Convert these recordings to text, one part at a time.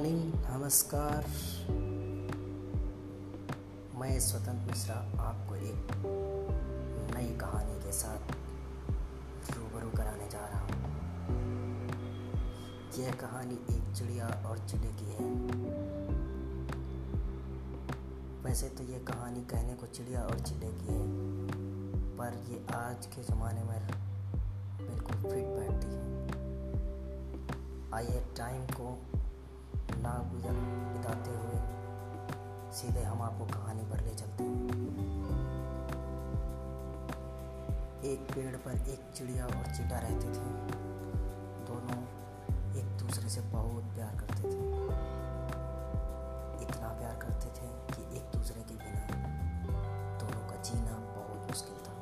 Morning नमस्कार। मैं स्वतंत्र मिश्रा, आपको एक नई कहानी के साथ रूबरू कराने जा रहा हूँ। यह कहानी एक चिड़िया और चिड़े की है। वैसे तो ये कहानी कहने को चिड़िया और चिड़े की है, पर ये आज के ज़माने में बिल्कुल फिट बैठती है। आइए टाइम को सीधे हम आपको कहानी पर ले चलते हैं। एक पेड़ पर एक चिड़िया और चिटा रहते थे। दोनों एक दूसरे से बहुत प्यार करते थे। इतना प्यार करते थे कि एक दूसरे के बिना दोनों का जीना बहुत मुश्किल था।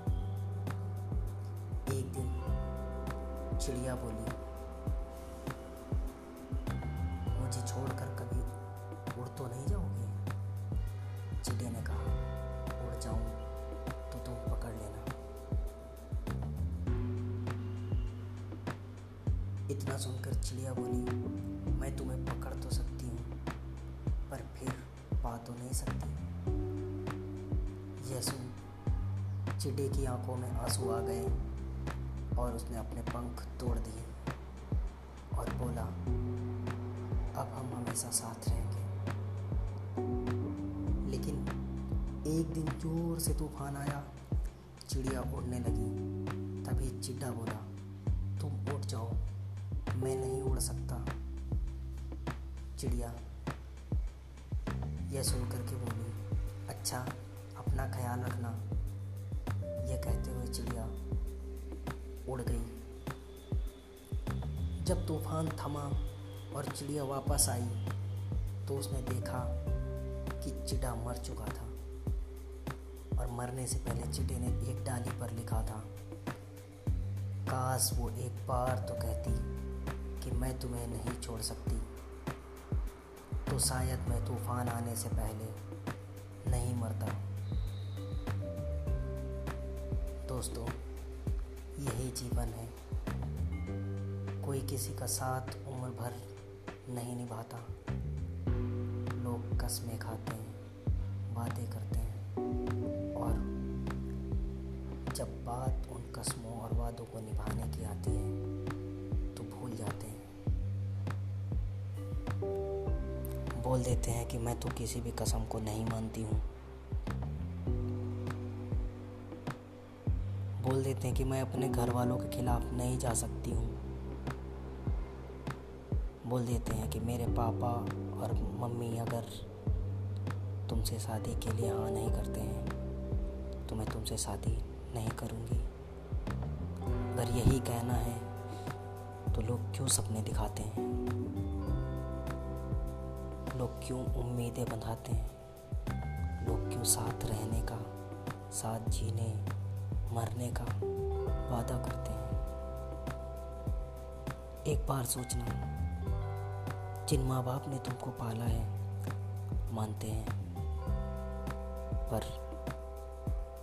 एक दिन चिड़िया बोली इतना सुनकर चिड़िया बोली, मैं तुम्हें पकड़ तो सकती हूँ, पर फिर पा तो नहीं सकती। यह सुन चिड़े की आँखों में आँसू आ गए और उसने अपने पंख तोड़ दिए और बोला, अब हम हमेशा साथ रहेंगे। लेकिन एक दिन ज़ोर से तूफ़ान आया, चिड़िया उड़ने लगी। तभी चिड्डा बोला, तुम उठ जाओ मैं नहीं उड़ सकता। चिड़िया, यह सुन करके बोली अच्छा अपना ख्याल रखना। यह कहते हुए चिड़िया उड़ गई। जब तूफ़ान थमा और चिड़िया वापस आई तो उसने देखा कि चिड़ा मर चुका था और मरने से पहले चिड़े ने एक डाली पर लिखा था, काश वो एक बार तो कहती कि मैं तुम्हें नहीं छोड़ सकती। तो शायद मैं तूफ़ान आने से पहले नहीं मरता। दोस्तों, यही जीवन है। कोई किसी का साथ उम्र भर नहीं निभाता। लोग कस्में खाते हैं, बातें करते हैं और जब बात उन कस्मों और वादों को निभाने की आती है तो भूल जाते हैं। बोल देते हैं कि मैं तो किसी भी कसम को नहीं मानती हूँ। बोल देते हैं कि मैं अपने घर वालों के खिलाफ नहीं जा सकती हूँ। बोल देते हैं कि मेरे पापा और मम्मी अगर तुमसे शादी के लिए हाँ नहीं करते हैं तो मैं तुमसे शादी नहीं करूँगी। अगर यही कहना है तो लोग क्यों सपने दिखाते हैं? लोग क्यों उम्मीदें बंधाते हैं? लोग क्यों साथ रहने का, साथ जीने, मरने का वादा करते हैं? एक बार सोचना, जिन माँ बाप ने तुमको पाला है, मानते हैं। पर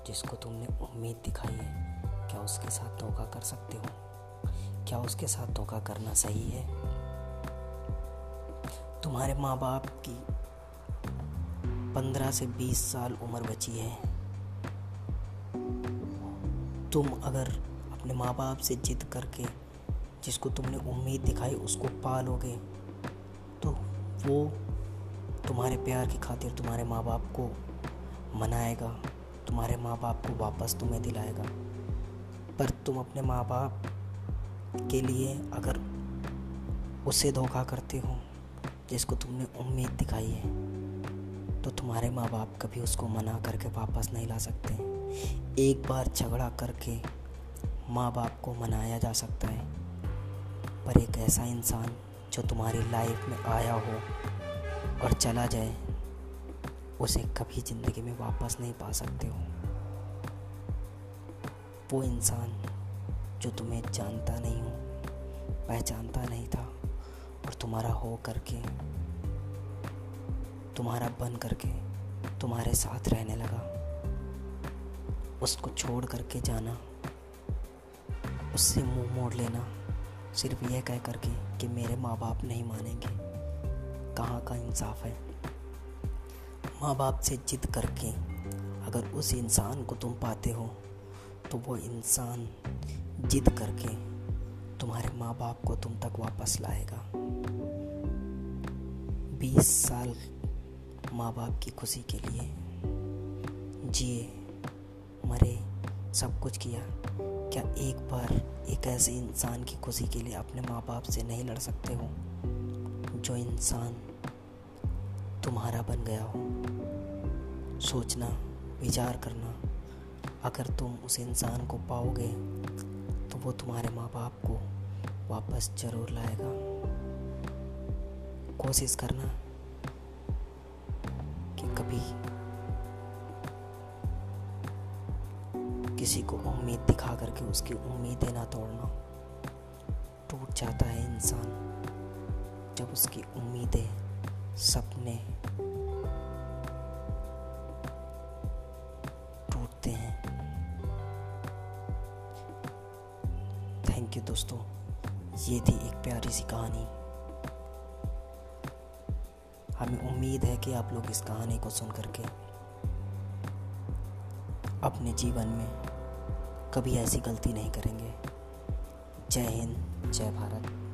जिसको तुमने उम्मीद दिखाई है, क्या उसके साथ धोखा कर सकते हो? क्या उसके साथ धोखा करना सही है? तुम्हारे माँ बाप की पंद्रह से बीस साल उम्र बची है। तुम अगर अपने माँ बाप से जिद करके जिसको तुमने उम्मीद दिखाई उसको पालोगे तो वो तुम्हारे प्यार की खातिर तुम्हारे माँ बाप को मनाएगा, तुम्हारे माँ बाप को वापस तुम्हें दिलाएगा। पर तुम अपने माँ बाप के लिए अगर उससे धोखा करते हो जिसको तुमने उम्मीद दिखाई है तो तुम्हारे माँ बाप कभी उसको मना करके वापस नहीं ला सकते। एक बार झगड़ा करके माँ बाप को मनाया जा सकता है, पर एक ऐसा इंसान जो तुम्हारी लाइफ में आया हो और चला जाए, उसे कभी ज़िंदगी में वापस नहीं पा सकते हो। वो इंसान जो तुम्हें जानता नहीं हो, पहचानता नहीं था। और तुम्हारा हो करके, तुम्हारा बन करके तुम्हारे साथ रहने लगा। उसको छोड़ करके जाना, उससे मुँह मोड़ लेना, सिर्फ़ यह कह करके कि मेरे माँ बाप नहीं मानेंगे। कहाँ का इंसाफ है? माँ बाप से जिद करके अगर उस इंसान को तुम पाते हो तो वो इंसान जिद करके तुम्हारे माँ बाप को तुम तक वापस लाएगा। बीस साल माँ बाप की खुशी के लिए जिए, मरे, सब कुछ किया। क्या एक बार एक ऐसे इंसान की खुशी के लिए अपने माँ बाप से नहीं लड़ सकते हो? जो इंसान तुम्हारा बन गया हो। सोचना, विचार करना, अगर तुम उस इंसान को पाओगे तो वो तुम्हारे माँ बाप को वापस ज़रूर लाएगा। कोशिश करना कि कभी किसी को उम्मीद दिखा करके उसकी उम्मीदें ना तोड़ना। टूट जाता है इंसान जब उसकी उम्मीदें सपने टूटते हैं। थैंक यू दोस्तों, ये थी एक प्यारी सी कहानी। हमें उम्मीद है कि आप लोग इस कहानी को सुन करके अपने जीवन में कभी ऐसी गलती नहीं करेंगे। जय हिंद, जय भारत।